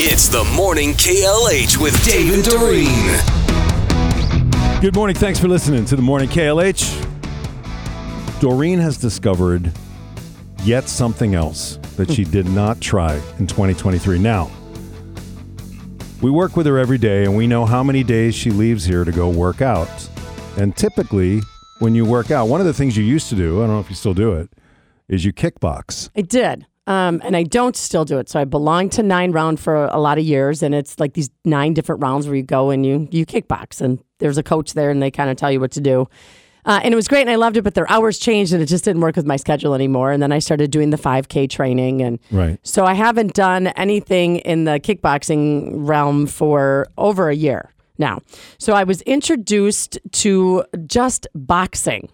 It's the morning KLH with Dave and Dorene. Good morning. Thanks for listening to the morning KLH. Dorene has discovered yet something else that she did not try in 2023. Now, we work with her every day and we know how many days she leaves here to go work out. And typically, when you work out, one of the things you used to do, I don't know if you still do it, is you kickbox. I did. Um, and I don't still do it. So I belonged to nine round for a lot of years, and it's like these nine different rounds where you go and you you kickbox, and there's a coach there, and they kind of tell you what to do. Uh, and it was great, and I loved it. But their hours changed, and it just didn't work with my schedule anymore. And then I started doing the 5K training, and Right. so I haven't done anything in the kickboxing realm for over a year now. So I was introduced to just boxing.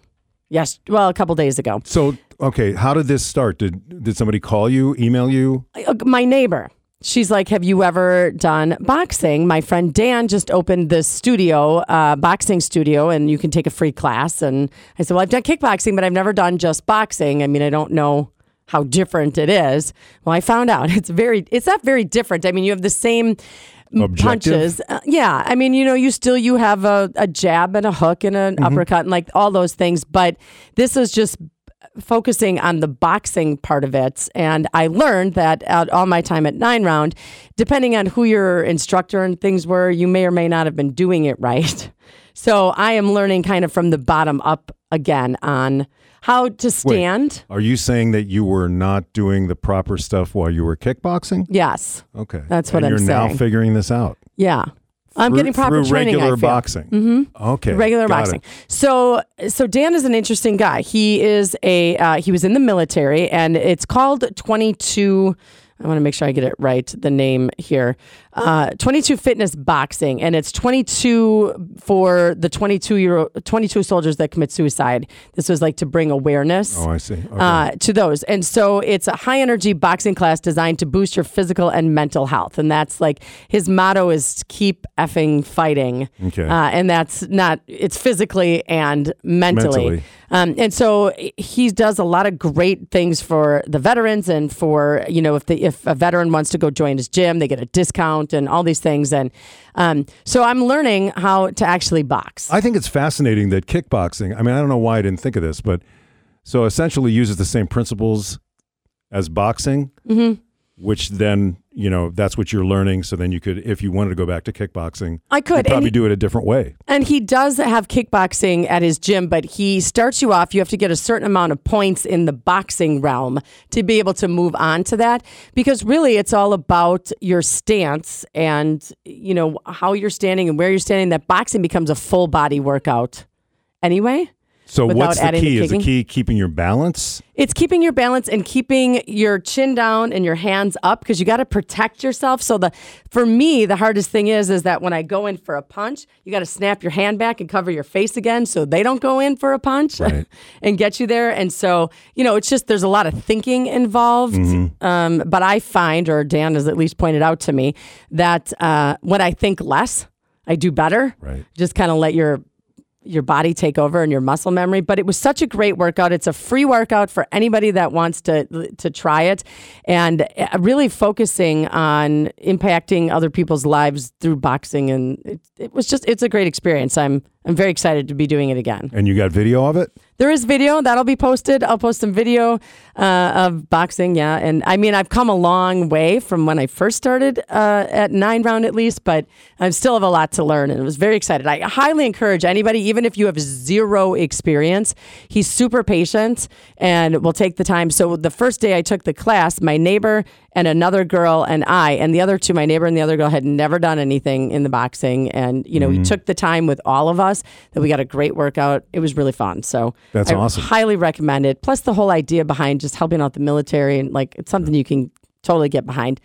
Yes, well, a couple days ago. So, okay, how did this start? Did did somebody call you, email you? Uh, my neighbor she's like have you ever done boxing my friend dan just opened this studio uh, boxing studio and you can take a free class and i said well i've done kickboxing but i've never done just boxing i mean i don't know how different it is well i found out it's very it's not very different i mean you have the same Objective? punches Uh, yeah i mean you know you still you have a, a jab and a hook and an uppercut and like all those things but this is just focusing on the boxing part of it. And I learned that at all my time at nine round, depending on who your instructor and things were, you may or may not have been doing it right. So I am learning kind of from the bottom up again on how to stand. Are you saying that you were not doing the proper stuff while you were kickboxing? Yes. Okay. That's what and I'm you're now figuring this out. Yeah. I'm getting proper through training. regular boxing. Mm-hmm. Okay. regular boxing. it. So, so Dan is an interesting guy. He is a uh, he was in the military, and it's called Twenty Two. I want to make sure I get it right. The name here, uh, Twenty Two Fitness Boxing, and it's twenty two for the twenty two year twenty two soldiers that commit suicide. This was like to bring awareness Oh, I see. Okay. uh, to those. And so it's a high energy boxing class designed to boost your physical and mental health. And that's like his motto is keep effing fighting. Okay. Uh, and that's not, it's physically and mentally. Mentally. Um, and so he does a lot of great things for the veterans and for, you know, if the, if a veteran wants to go join his gym, they get a discount and all these things. And um, so I'm learning how to actually box. I think it's fascinating that kickboxing, I mean, I don't know why I didn't think of this, but so essentially uses the same principles as boxing, Mm-hmm. which then, you know, that's what you're learning. So then you could, if you wanted to go back to kickboxing, I could. probably he- do it a different way. And he does have kickboxing at his gym, but he starts you off. You have to get a certain amount of points in the boxing realm to be able to move on to that. Because really, it's all about your stance and, you know, how you're standing and where you're standing. That boxing becomes a full body workout anyway. So what's the adding the key? Is the key keeping your balance? It's keeping your balance and keeping your chin down and your hands up because you got to protect yourself. So the for me, the hardest thing is is that when I go in for a punch, you got to snap your hand back and cover your face again so they don't go in for a punch Right. and get you there. And so you know, it's just there's a lot of thinking involved. Um, but I find, or Dan has at least pointed out to me, that uh, when I think less, I do better. Right. Just kind of let your your body take over and your muscle memory. But it was such a great workout. It's a free workout for anybody that wants to to try it, and uh, really focusing on impacting other people's lives through boxing. And it, it was just it's a great experience. I'm I'm very excited to be doing it again. And you got video of it? There is video that'll be posted. I'll post some video uh, of boxing. Yeah, and I mean I've come a long way from when I first started uh, at nine round at least, but I still have a lot to learn, and I was very excited. I highly encourage anybody, even if you have zero experience. He's super patient and will take the time. So the first day I took the class, my neighbor and another girl and I, and the other two, my neighbor and the other girl, had never done anything in the boxing, and you know Mm-hmm. he took the time with all of us. That we got a great workout. It was really fun. So That's I awesome. Highly recommend it. Plus the whole idea behind just helping out the military and like it's something you can totally get behind.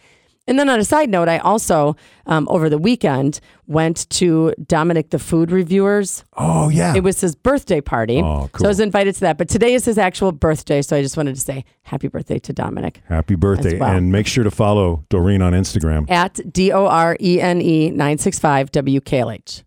And then on a side note, I also um, over the weekend went to Dominic the Food Reviewers. Oh, yeah. It was his birthday party, Oh, so I was invited to that. But today is his actual birthday, so I just wanted to say happy birthday to Dominic Happy birthday. well. And make sure to follow Dorene on Instagram. at D O R E N E nine six five WKLH.